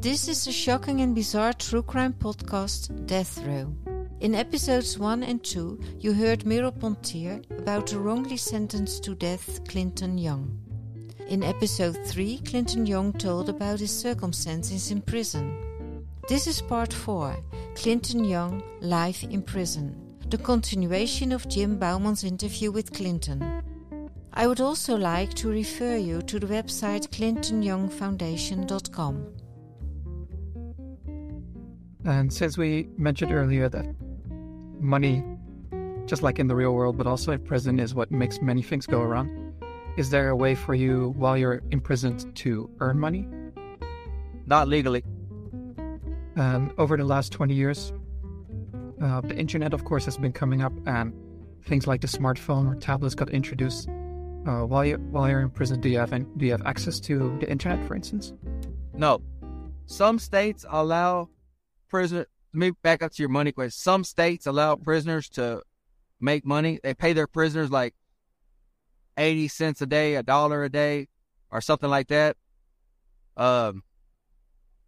This is a shocking and bizarre true crime podcast, Death Row. In episodes 1 and 2, you heard Merel Pontier about the wrongly sentenced to death Clinton Young. In episode 3, Clinton Young told about his circumstances in prison. This is part 4 Clinton Young Life in Prison, the continuation of Jim Bouman's interview with Clinton. I would also like to refer you to the website clintonyoungfoundation.com. And since we mentioned earlier that money, just like in the real world, but also in prison, is what makes many things go wrong, is there a way for you while you're imprisoned to earn money? Not legally. Um, over the last 20 years, uh, the internet, of course, has been coming up, and things like the smartphone or tablets got introduced. Uh, while you while you're in prison, do you have any, do you have access to the internet, for instance? No. Some states allow prisoner. Me back up to your money question. Some states allow prisoners to make money. They pay their prisoners like eighty cents a day, a dollar a day, or something like that. Um,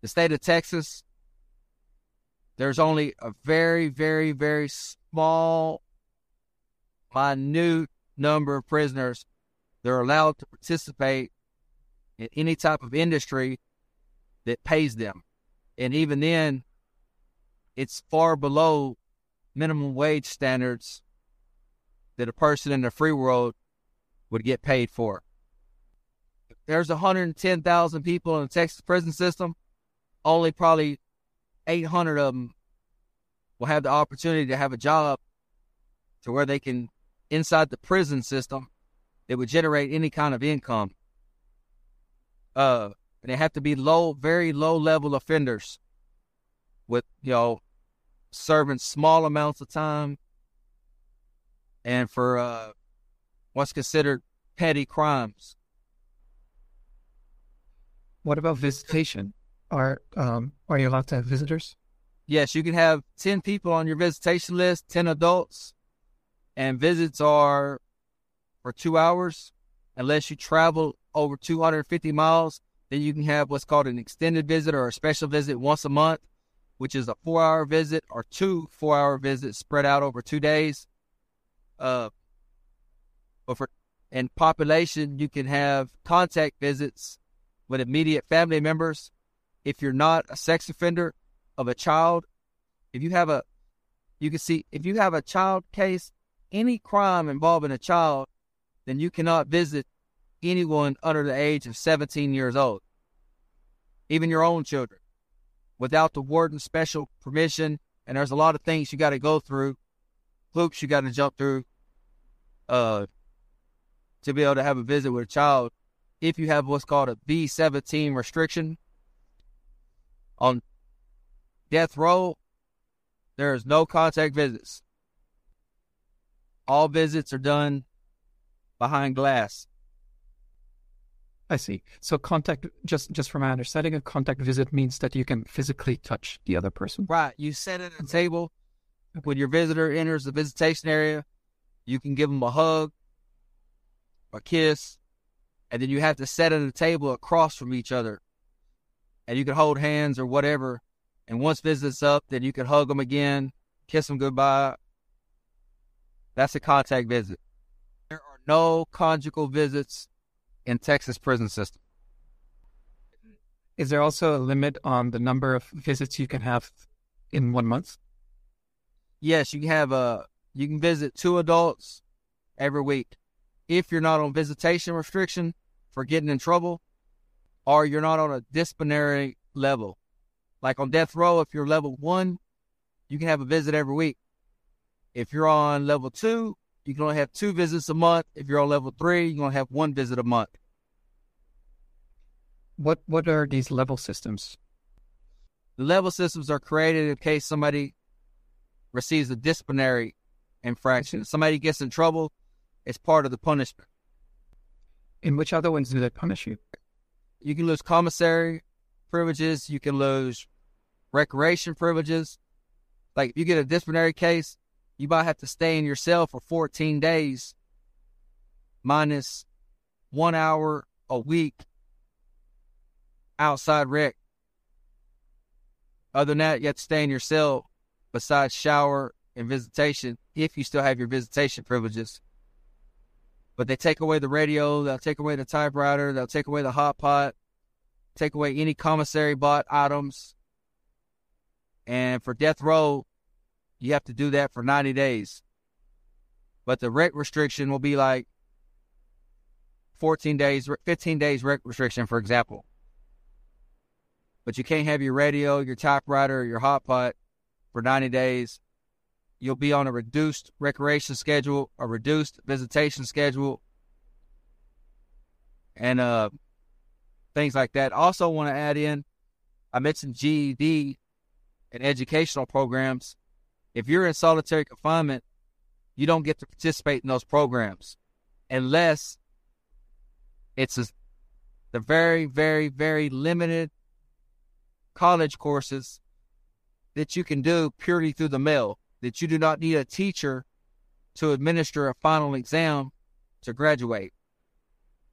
the state of Texas, there's only a very, very, very small, minute number of prisoners that are allowed to participate in any type of industry that pays them. And even then, it's far below minimum wage standards that a person in the free world would get paid for. There's 110,000 people in the Texas prison system, only probably 800 of them will have the opportunity to have a job to where they can, inside the prison system, it would generate any kind of income. Uh, and they have to be low, very low level offenders with, you know, serving small amounts of time and for uh, what's considered petty crimes. What about visitation? Are um, are you allowed to have visitors? Yes, you can have 10 people on your visitation list, 10 adults, and visits are for two hours. Unless you travel over 250 miles, then you can have what's called an extended visit or a special visit once a month, which is a four hour visit or two four hour visits spread out over two days. Uh, but for in population, you can have contact visits with immediate family members. If you're not a sex offender of a child, if you have a, you can see if you have a child case, any crime involving a child, then you cannot visit anyone under the age of 17 years old, even your own children, without the warden's special permission. And there's a lot of things you got to go through, hoops you got to jump through, uh, to be able to have a visit with a child. If you have what's called a B17 restriction on death row, there is no contact visits. All visits are done behind glass. I see. So contact just just from my understanding, a contact visit means that you can physically touch the other person. Right. You sit at a table when your visitor enters the visitation area. You can give them a hug, a kiss, and then you have to sit at a table across from each other, and you can hold hands or whatever. And once visits up, then you can hug them again, kiss them goodbye. That's a contact visit. There are no conjugal visits in Texas prison system. Is there also a limit on the number of visits you can have in one month? Yes, you have a you can visit two adults every week. If you're not on visitation restriction for getting in trouble, or you're not on a disciplinary level. Like on death row, if you're level one, you can have a visit every week. If you're on level two, you can only have two visits a month. If you're on level three, you're gonna have one visit a month. What what are these level systems? The level systems are created in case somebody receives a disciplinary infraction. Mm-hmm. Somebody gets in trouble, it's part of the punishment. In which other ones do they punish you? You can lose commissary privileges. You can lose recreation privileges. Like if you get a disciplinary case, you might have to stay in your cell for 14 days minus one hour a week outside rec Other than that, you have to stay in your cell besides shower and visitation if you still have your visitation privileges. But they take away the radio, they'll take away the typewriter, they'll take away the hot pot, take away any commissary bought items. And for death row, you have to do that for 90 days. But the rec restriction will be like 14 days, 15 days rec restriction, for example. But you can't have your radio, your typewriter, your hot pot for 90 days. You'll be on a reduced recreation schedule, a reduced visitation schedule, and uh, things like that. Also, want to add in, I mentioned GED and educational programs. If you're in solitary confinement, you don't get to participate in those programs unless it's a, the very, very, very limited college courses that you can do purely through the mail, that you do not need a teacher to administer a final exam to graduate.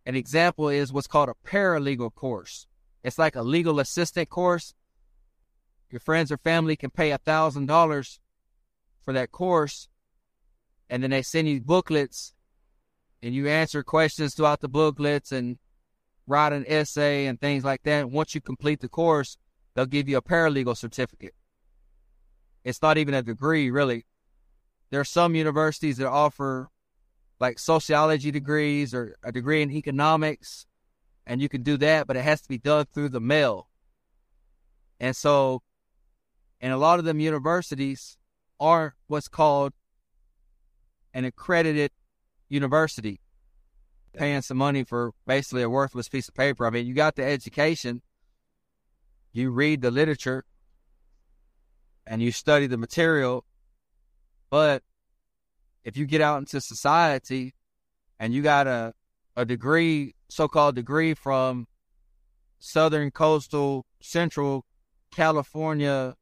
An example is what's called a paralegal course. It's like a legal assistant course. Your friends or family can pay a thousand dollars for that course, and then they send you booklets, and you answer questions throughout the booklets and write an essay and things like that. Once you complete the course, they'll give you a paralegal certificate. It's not even a degree, really. There are some universities that offer like sociology degrees or a degree in economics, and you can do that, but it has to be done through the mail. And so, in a lot of them universities are what's called an accredited university, paying some money for basically a worthless piece of paper. I mean, you got the education, you read the literature, and you study the material. But if you get out into society and you got a, a degree, so called degree from Southern Coastal Central California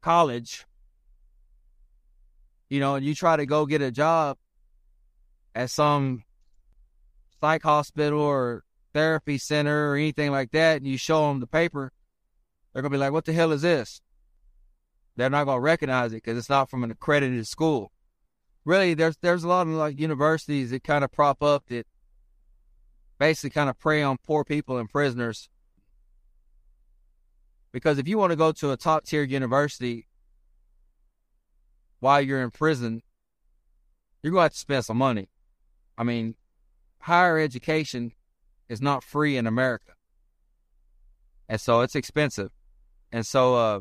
College, you know, and you try to go get a job at some psych hospital or therapy center or anything like that, and you show them the paper, they're gonna be like, "What the hell is this?" they're not to recognize it because it's not from an accredited school. Really, there's there's a lot of like universities that kind of prop up that basically kind of prey on poor people and prisoners. Because if you want to go to a top tier university while you're in prison, you're going to have to spend some money. I mean, higher education is not free in America. And so it's expensive. And so, uh,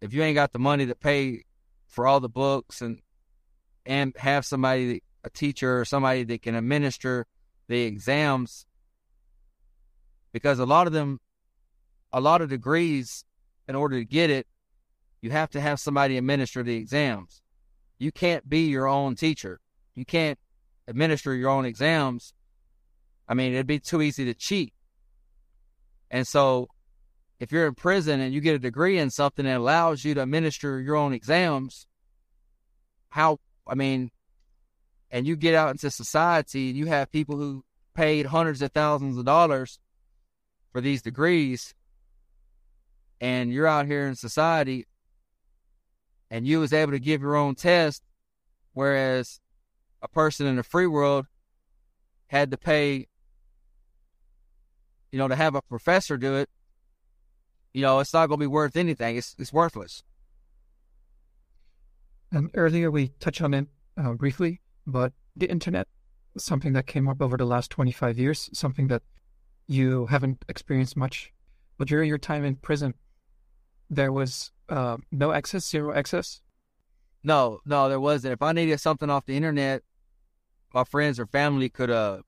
if you ain't got the money to pay for all the books and and have somebody a teacher or somebody that can administer the exams because a lot of them a lot of degrees in order to get it you have to have somebody administer the exams. You can't be your own teacher. You can't administer your own exams. I mean it'd be too easy to cheat. And so if you're in prison and you get a degree in something that allows you to administer your own exams, how, I mean, and you get out into society and you have people who paid hundreds of thousands of dollars for these degrees, and you're out here in society and you was able to give your own test, whereas a person in the free world had to pay, you know, to have a professor do it you know, it's not going to be worth anything. It's it's worthless. And earlier we touched on it uh, briefly, but the internet, something that came up over the last 25 years, something that you haven't experienced much. But during your time in prison, there was uh, no access, zero access? No, no, there wasn't. If I needed something off the internet, my friends or family could uh,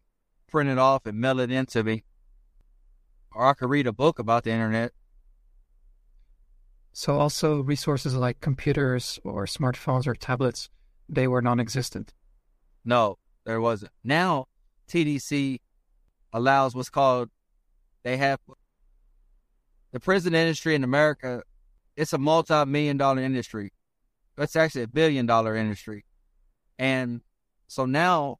print it off and mail it in to me. Or I could read a book about the internet. So also resources like computers or smartphones or tablets, they were non-existent. No, there wasn't. Now TDC allows what's called they have the prison industry in America. It's a multi-million dollar industry. It's actually a billion dollar industry, and so now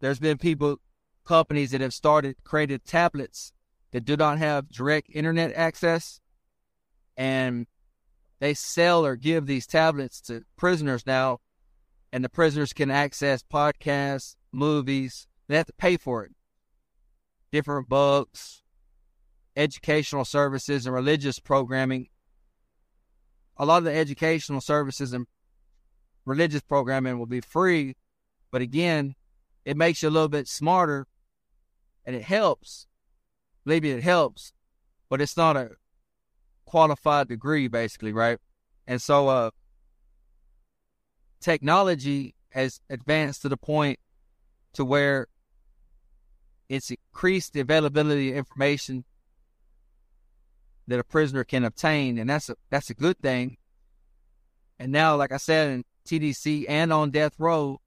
there's been people, companies that have started created tablets that do not have direct internet access and they sell or give these tablets to prisoners now, and the prisoners can access podcasts, movies. They have to pay for it. Different books, educational services, and religious programming. A lot of the educational services and religious programming will be free, but again, it makes you a little bit smarter and it helps. Maybe it helps, but it's not a qualified degree, basically, right? And so, uh, technology has advanced to the point to where it's increased the availability of information that a prisoner can obtain, and that's a that's a good thing. And now, like I said, in TDC and on death row,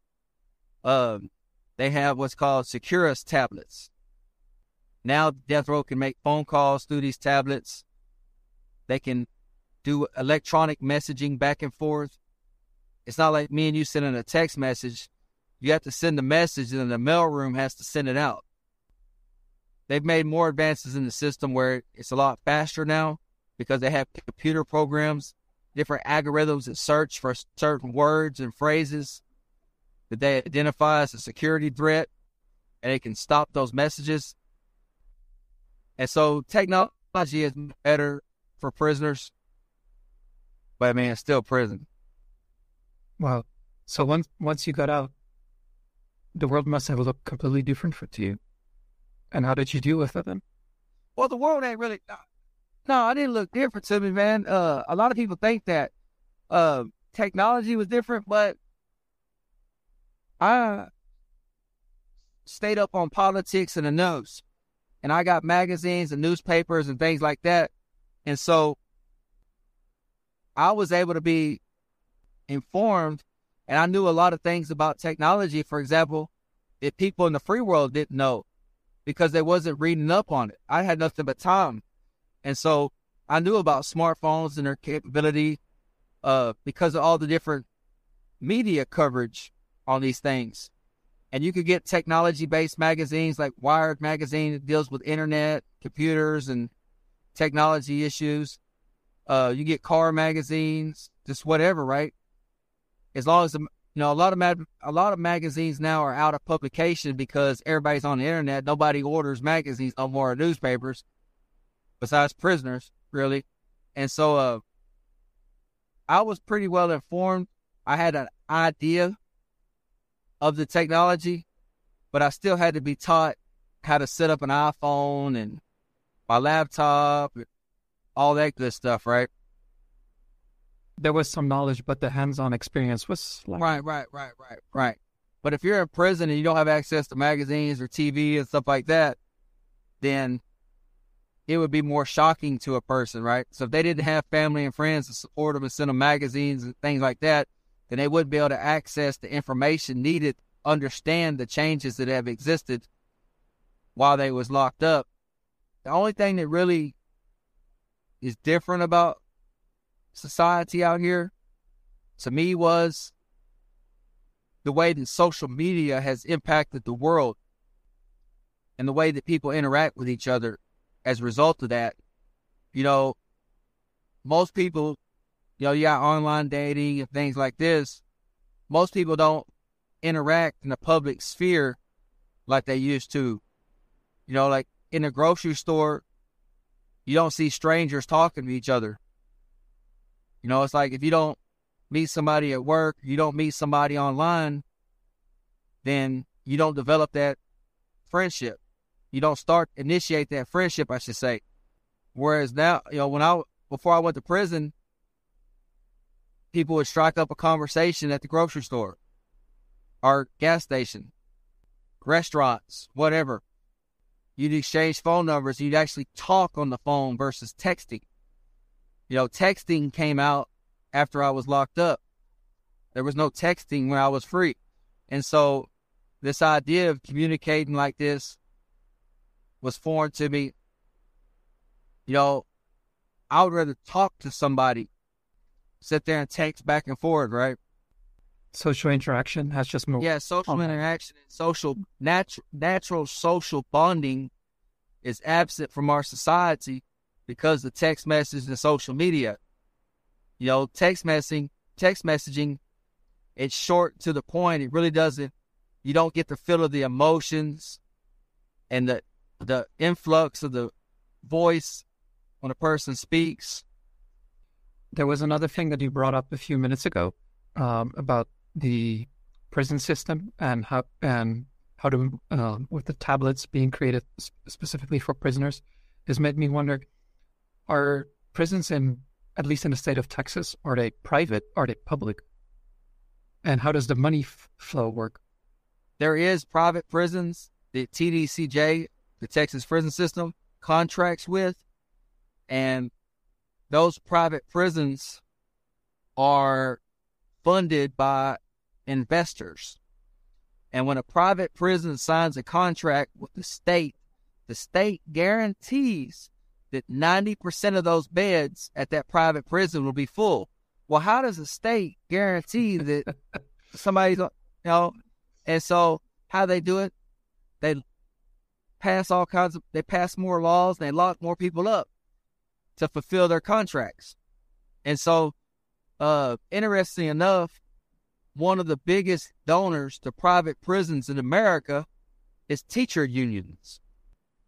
um, they have what's called Securus tablets. Now, death row can make phone calls through these tablets. They can do electronic messaging back and forth. It's not like me and you sending a text message. You have to send the message, and the mailroom has to send it out. They've made more advances in the system where it's a lot faster now because they have computer programs, different algorithms that search for certain words and phrases that they identify as a security threat, and it can stop those messages. And so technology is better for prisoners, but I mean, it's still prison. Wow. So once once you got out, the world must have looked completely different for you. And how did you deal with it then? Well, the world ain't really. No, I didn't look different to me, man. Uh, a lot of people think that uh, technology was different, but I stayed up on politics and the news, and I got magazines and newspapers and things like that, and so I was able to be informed, and I knew a lot of things about technology. For example, that people in the free world didn't know because they wasn't reading up on it. I had nothing but time. And so I knew about smartphones and their capability uh, because of all the different media coverage on these things. And you could get technology based magazines like Wired Magazine that deals with internet, computers, and technology issues. Uh, you get car magazines, just whatever, right? As long as the you know, a lot of mag- a lot of magazines now are out of publication because everybody's on the internet. Nobody orders magazines no more, newspapers, besides prisoners, really. And so, uh, I was pretty well informed. I had an idea of the technology, but I still had to be taught how to set up an iPhone and my laptop, all that good stuff, right? There was some knowledge, but the hands-on experience was like... right, right, right, right, right. But if you're in prison and you don't have access to magazines or TV and stuff like that, then it would be more shocking to a person, right? So if they didn't have family and friends to support them and send them magazines and things like that, then they wouldn't be able to access the information needed, understand the changes that have existed while they was locked up. The only thing that really is different about society out here to me was the way that social media has impacted the world and the way that people interact with each other as a result of that. You know, most people, you know, you got online dating and things like this. Most people don't interact in the public sphere like they used to. You know, like in a grocery store, you don't see strangers talking to each other. You know, it's like if you don't meet somebody at work, you don't meet somebody online, then you don't develop that friendship. You don't start initiate that friendship, I should say. Whereas now, you know, when I before I went to prison, people would strike up a conversation at the grocery store or gas station, restaurants, whatever. You'd exchange phone numbers. You'd actually talk on the phone versus texting. You know, texting came out after I was locked up. There was no texting when I was free. And so this idea of communicating like this was foreign to me. You know, I would rather talk to somebody, sit there and text back and forth, right? Social interaction has just moved. Yeah, social interaction and social natural natural social bonding is absent from our society because of text messages and social media. You know, text messaging, text messaging, it's short to the point. It really doesn't. You don't get the feel of the emotions and the the influx of the voice when a person speaks. There was another thing that you brought up a few minutes ago um, about the prison system and how and how to uh, with the tablets being created specifically for prisoners has made me wonder: Are prisons in at least in the state of Texas are they private? Are they public? And how does the money f- flow work? There is private prisons. The TDCJ, the Texas prison system, contracts with, and those private prisons are funded by investors. And when a private prison signs a contract with the state, the state guarantees that 90% of those beds at that private prison will be full. Well, how does the state guarantee that somebody's, you know, and so how they do it, they pass all kinds of, they pass more laws, they lock more people up to fulfill their contracts. And so, uh, interesting enough, one of the biggest donors to private prisons in America is teacher unions.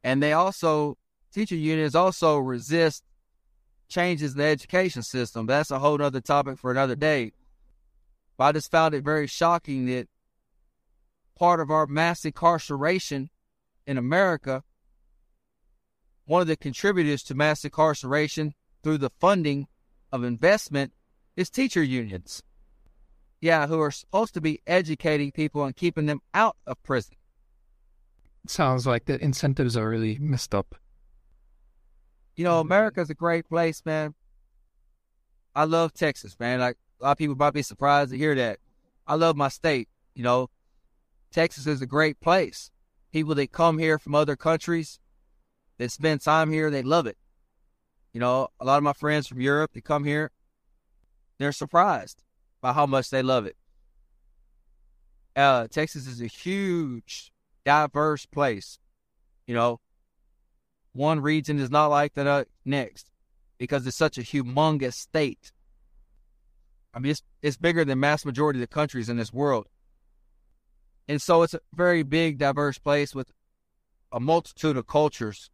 And they also, teacher unions also resist changes in the education system. That's a whole other topic for another day. But I just found it very shocking that part of our mass incarceration in America, one of the contributors to mass incarceration through the funding of investment is teacher unions. Yeah, who are supposed to be educating people and keeping them out of prison. Sounds like the incentives are really messed up. You know, America's a great place, man. I love Texas, man. Like a lot of people might be surprised to hear that. I love my state. You know, Texas is a great place. People that come here from other countries that spend time here, they love it. You know, a lot of my friends from Europe that come here, they're surprised by how much they love it. Uh, Texas is a huge, diverse place. You know, one region is not like the next because it's such a humongous state. I mean, it's it's bigger than mass majority of the countries in this world, and so it's a very big, diverse place with a multitude of cultures.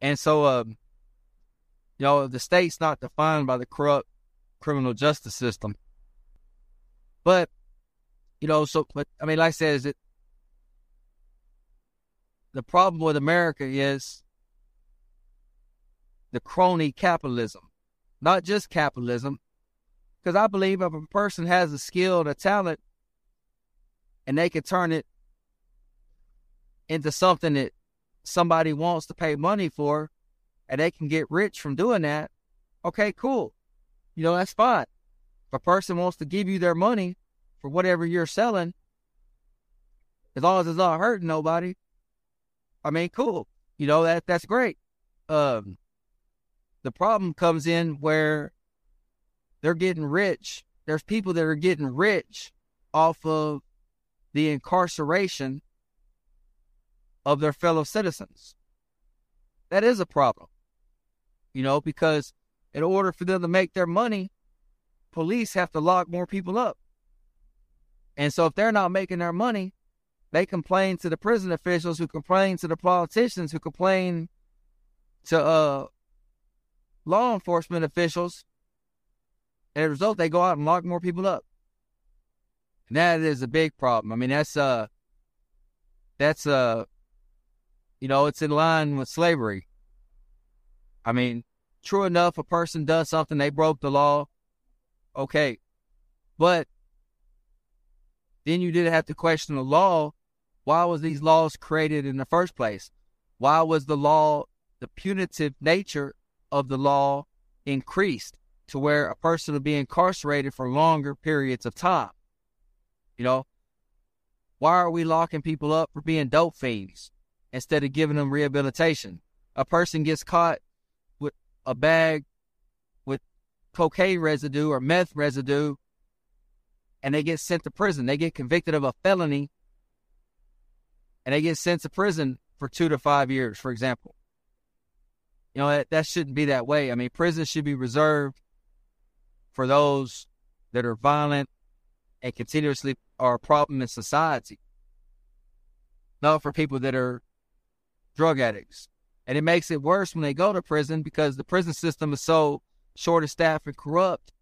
And so, um, you know, the state's not defined by the corrupt criminal justice system, but you know, so but I mean, like I said, is it the problem with America is the crony capitalism, not just capitalism. Because I believe if a person has a skill a talent and they can turn it into something that somebody wants to pay money for and they can get rich from doing that, okay, cool. You know, that's fine. If a person wants to give you their money for whatever you're selling, as long as it's not hurting nobody, I mean, cool. You know that that's great. Um, the problem comes in where they're getting rich. There's people that are getting rich off of the incarceration of their fellow citizens. That is a problem. You know, because in order for them to make their money, police have to lock more people up. And so if they're not making their money, they complain to the prison officials who complain to the politicians who complain to uh, law enforcement officials. And as a result, they go out and lock more people up. And that is a big problem. I mean, that's uh that's uh you know, it's in line with slavery. I mean, true enough, a person does something, they broke the law. Okay. But then you didn't have to question the law why was these laws created in the first place? Why was the law, the punitive nature of the law increased to where a person would be incarcerated for longer periods of time? You know, why are we locking people up for being dope fiends instead of giving them rehabilitation? A person gets caught with a bag with cocaine residue or meth residue and they get sent to prison. They get convicted of a felony and they get sent to prison for two to five years, for example. You know, that, that shouldn't be that way. I mean, prison should be reserved for those that are violent and continuously are a problem in society, not for people that are drug addicts. And it makes it worse when they go to prison because the prison system is so short of staff and corrupt.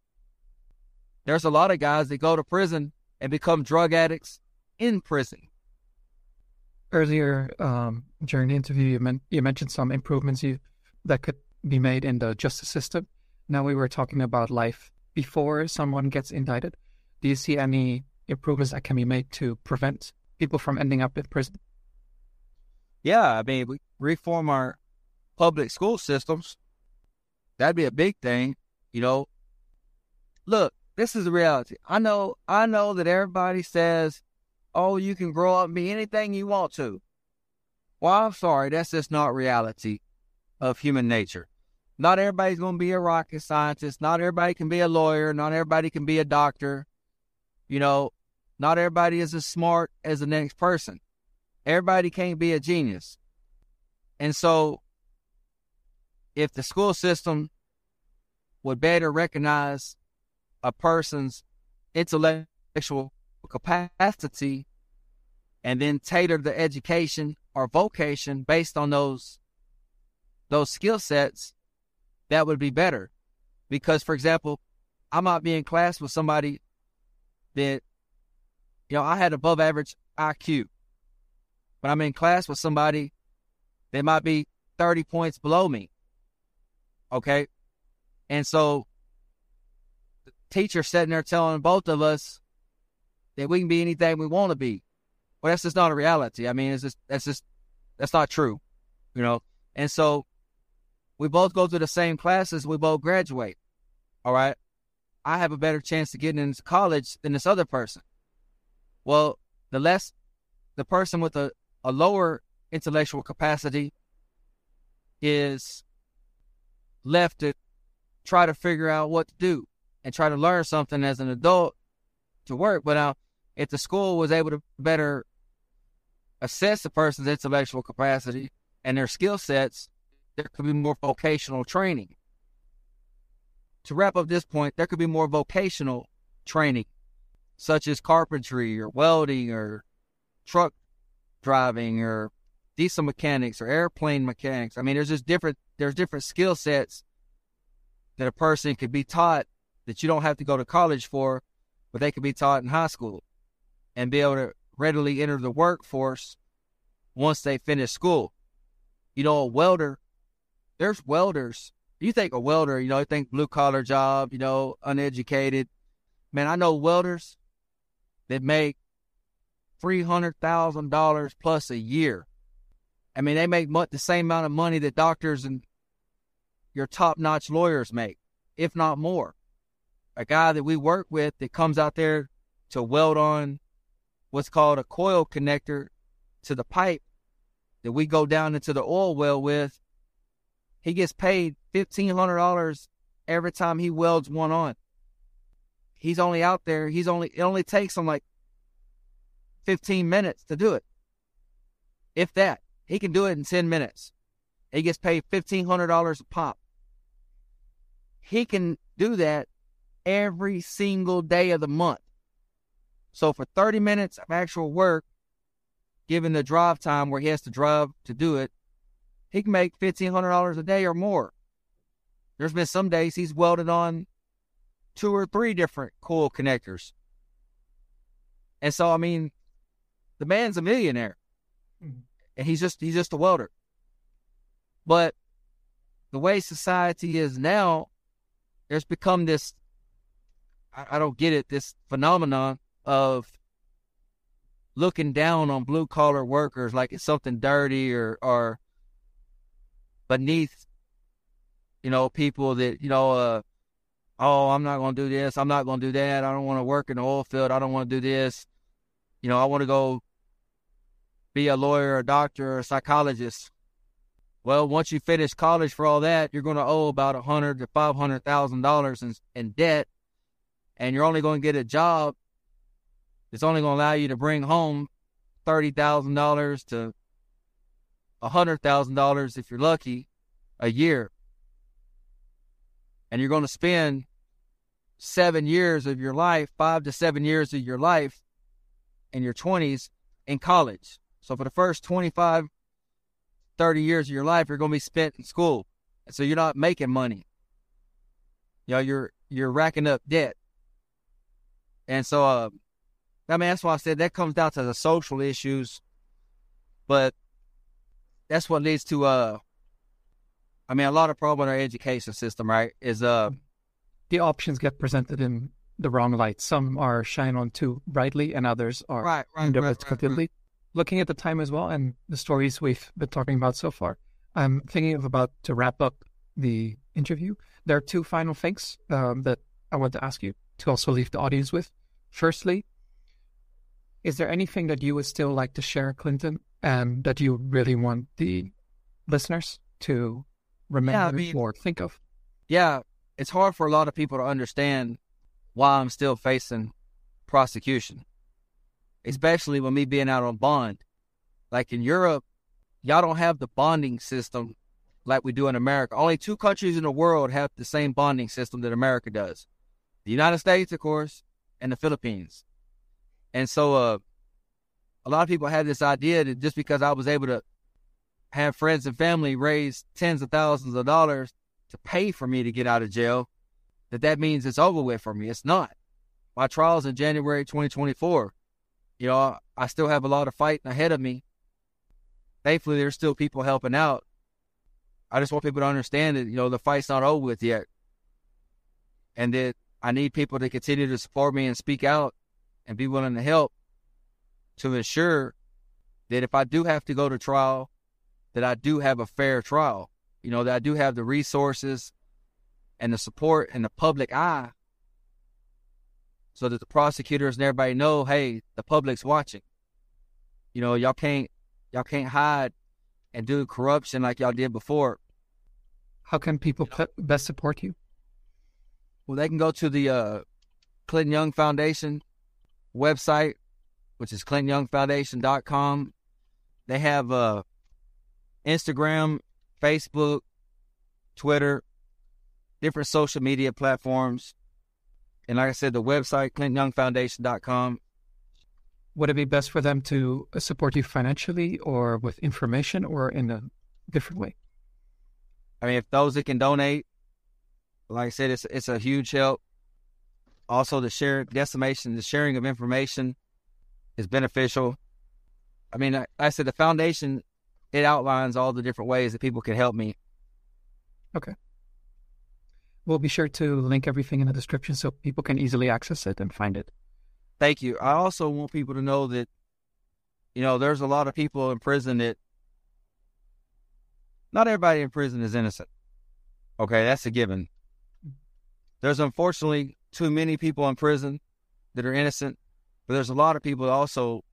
There's a lot of guys that go to prison and become drug addicts in prison. Earlier um, during the interview, you, men- you mentioned some improvements you, that could be made in the justice system. Now we were talking about life before someone gets indicted. Do you see any improvements that can be made to prevent people from ending up in prison? Yeah, I mean, we reform our public school systems. That'd be a big thing, you know. Look, this is the reality. I know, I know that everybody says, "Oh, you can grow up and be anything you want to." Well, I'm sorry, that's just not reality of human nature. Not everybody's going to be a rocket scientist. Not everybody can be a lawyer. Not everybody can be a doctor. You know, not everybody is as smart as the next person. Everybody can't be a genius. And so, if the school system would better recognize a person's intellectual capacity and then tailor the education or vocation based on those those skill sets, that would be better. Because, for example, I might be in class with somebody that, you know, I had above average IQ, but I'm in class with somebody that might be 30 points below me. Okay. And so the teacher sitting there telling both of us that we can be anything we want to be. Well, that's just not a reality. I mean, it's just, that's just, that's not true, you know? And so we both go to the same classes, we both graduate. All right. I have a better chance of getting into college than this other person. Well, the less the person with a, a lower intellectual capacity is left to try to figure out what to do and try to learn something as an adult to work. But now, if the school was able to better assess the person's intellectual capacity and their skill sets, there could be more vocational training. To wrap up this point, there could be more vocational training, such as carpentry or welding or truck driving or diesel mechanics or airplane mechanics. I mean, there's just different there's different skill sets that a person could be taught that you don't have to go to college for, but they could be taught in high school and be able to readily enter the workforce once they finish school. You know, a welder there's welders. You think a welder, you know, you think blue collar job, you know, uneducated. Man, I know welders that make three hundred thousand dollars plus a year. I mean, they make the same amount of money that doctors and your top notch lawyers make, if not more. A guy that we work with that comes out there to weld on what's called a coil connector to the pipe that we go down into the oil well with he gets paid fifteen hundred dollars every time he welds one on. He's only out there. He's only it only takes him like fifteen minutes to do it, if that. He can do it in ten minutes. He gets paid fifteen hundred dollars a pop. He can do that every single day of the month. So for 30 minutes of actual work, given the drive time where he has to drive to do it, he can make fifteen hundred dollars a day or more. There's been some days he's welded on two or three different coil connectors. And so I mean, the man's a millionaire. Mm-hmm. And he's just he's just a welder. But the way society is now, there's become this I, I don't get it, this phenomenon of looking down on blue collar workers like it's something dirty or or beneath, you know, people that, you know, uh, oh, I'm not going to do this. I'm not going to do that. I don't want to work in the oil field. I don't want to do this. You know, I want to go be a lawyer, a doctor, or a psychologist. Well, once you finish college for all that, you're going to owe about a hundred to five hundred thousand dollars in in debt, and you're only going to get a job that's only going to allow you to bring home thirty thousand dollars to a hundred thousand dollars if you're lucky, a year. And you're going to spend seven years of your life, five to seven years of your life in your 20s in college. So for the first 25, 30 years of your life, you're going to be spent in school. So you're not making money. You know, you're, you're racking up debt. And so, uh, I mean, that's why I said that comes down to the social issues, but that's what leads to, uh, I mean, a lot of problem in our education system, right? Is, uh, the options get presented in the wrong light. Some are shine on too brightly, and others are right, right, right, right. Looking at the time as well, and the stories we've been talking about so far, I'm thinking of about to wrap up the interview. There are two final things um, that I want to ask you to also leave the audience with. Firstly, is there anything that you would still like to share, Clinton, and that you really want the listeners to remember yeah, I mean, or think of? Yeah, it's hard for a lot of people to understand why I'm still facing prosecution, especially with me being out on bond. Like in Europe, y'all don't have the bonding system like we do in America. Only two countries in the world have the same bonding system that America does the United States, of course, and the Philippines. And so, uh, a lot of people have this idea that just because I was able to have friends and family raise tens of thousands of dollars to pay for me to get out of jail, that that means it's over with for me. It's not. My trial's in January 2024. You know, I still have a lot of fighting ahead of me. Thankfully, there's still people helping out. I just want people to understand that, you know, the fight's not over with yet. And that I need people to continue to support me and speak out and be willing to help to ensure that if I do have to go to trial, that I do have a fair trial you know, that I do have the resources and the support and the public eye so that the prosecutors and everybody know, hey, the public's watching. You know, y'all can't y'all can't hide and do corruption like y'all did before. How can people you know, best support you? Well, they can go to the uh, Clinton Young Foundation website, which is clintonyoungfoundation.com. They have uh, Instagram Facebook, Twitter, different social media platforms. And like I said, the website, ClintonYoungFoundation.com. Would it be best for them to support you financially or with information or in a different way? I mean, if those that can donate, like I said, it's it's a huge help. Also, the share decimation, the sharing of information is beneficial. I mean, I, I said the foundation it outlines all the different ways that people can help me. Okay. We'll be sure to link everything in the description so people can easily access it and find it. Thank you. I also want people to know that, you know, there's a lot of people in prison that not everybody in prison is innocent. Okay, that's a given. Mm-hmm. There's unfortunately too many people in prison that are innocent, but there's a lot of people also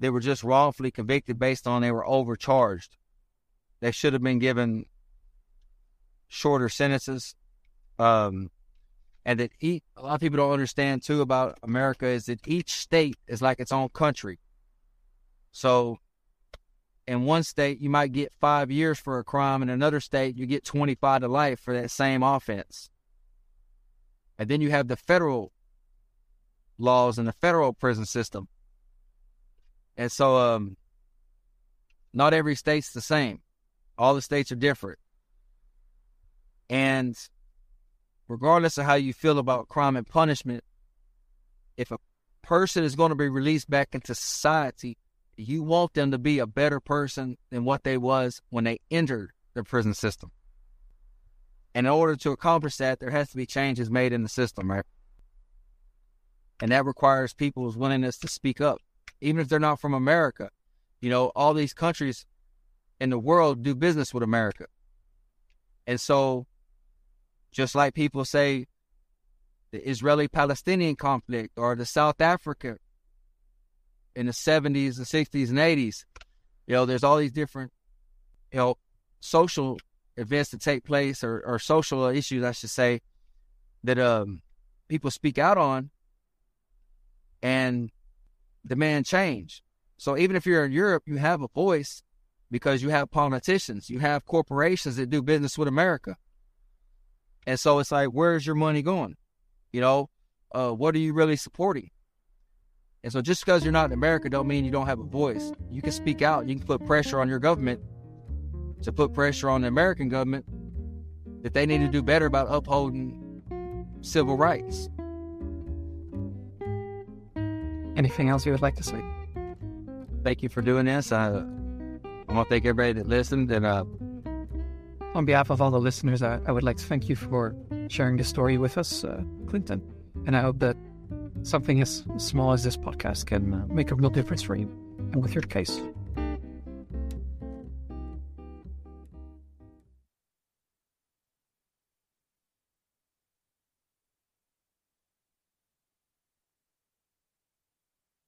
they were just wrongfully convicted based on they were overcharged. They should have been given shorter sentences. Um, and that a lot of people don't understand too about America is that each state is like its own country. So in one state, you might get five years for a crime. In another state, you get 25 to life for that same offense. And then you have the federal laws and the federal prison system. And so, um, not every state's the same. All the states are different. And regardless of how you feel about crime and punishment, if a person is going to be released back into society, you want them to be a better person than what they was when they entered the prison system. And in order to accomplish that, there has to be changes made in the system, right? And that requires people's willingness to speak up even if they're not from America. You know, all these countries in the world do business with America. And so, just like people say, the Israeli Palestinian conflict or the South Africa in the 70s, the 60s, and 80s, you know, there's all these different, you know, social events that take place or, or social issues, I should say, that um, people speak out on. And demand change. So even if you're in Europe, you have a voice because you have politicians, you have corporations that do business with America. And so it's like, where's your money going? You know, uh, what are you really supporting? And so just because you're not in America don't mean you don't have a voice. You can speak out. You can put pressure on your government to put pressure on the American government that they need to do better about upholding civil rights. Anything else you would like to say? Thank you for doing this. I, I want to thank everybody that listened. And uh, on behalf of all the listeners, I, I, would like to thank you for sharing this story with us, uh, Clinton. And I hope that something as small as this podcast can uh, make a real difference for you and with your case.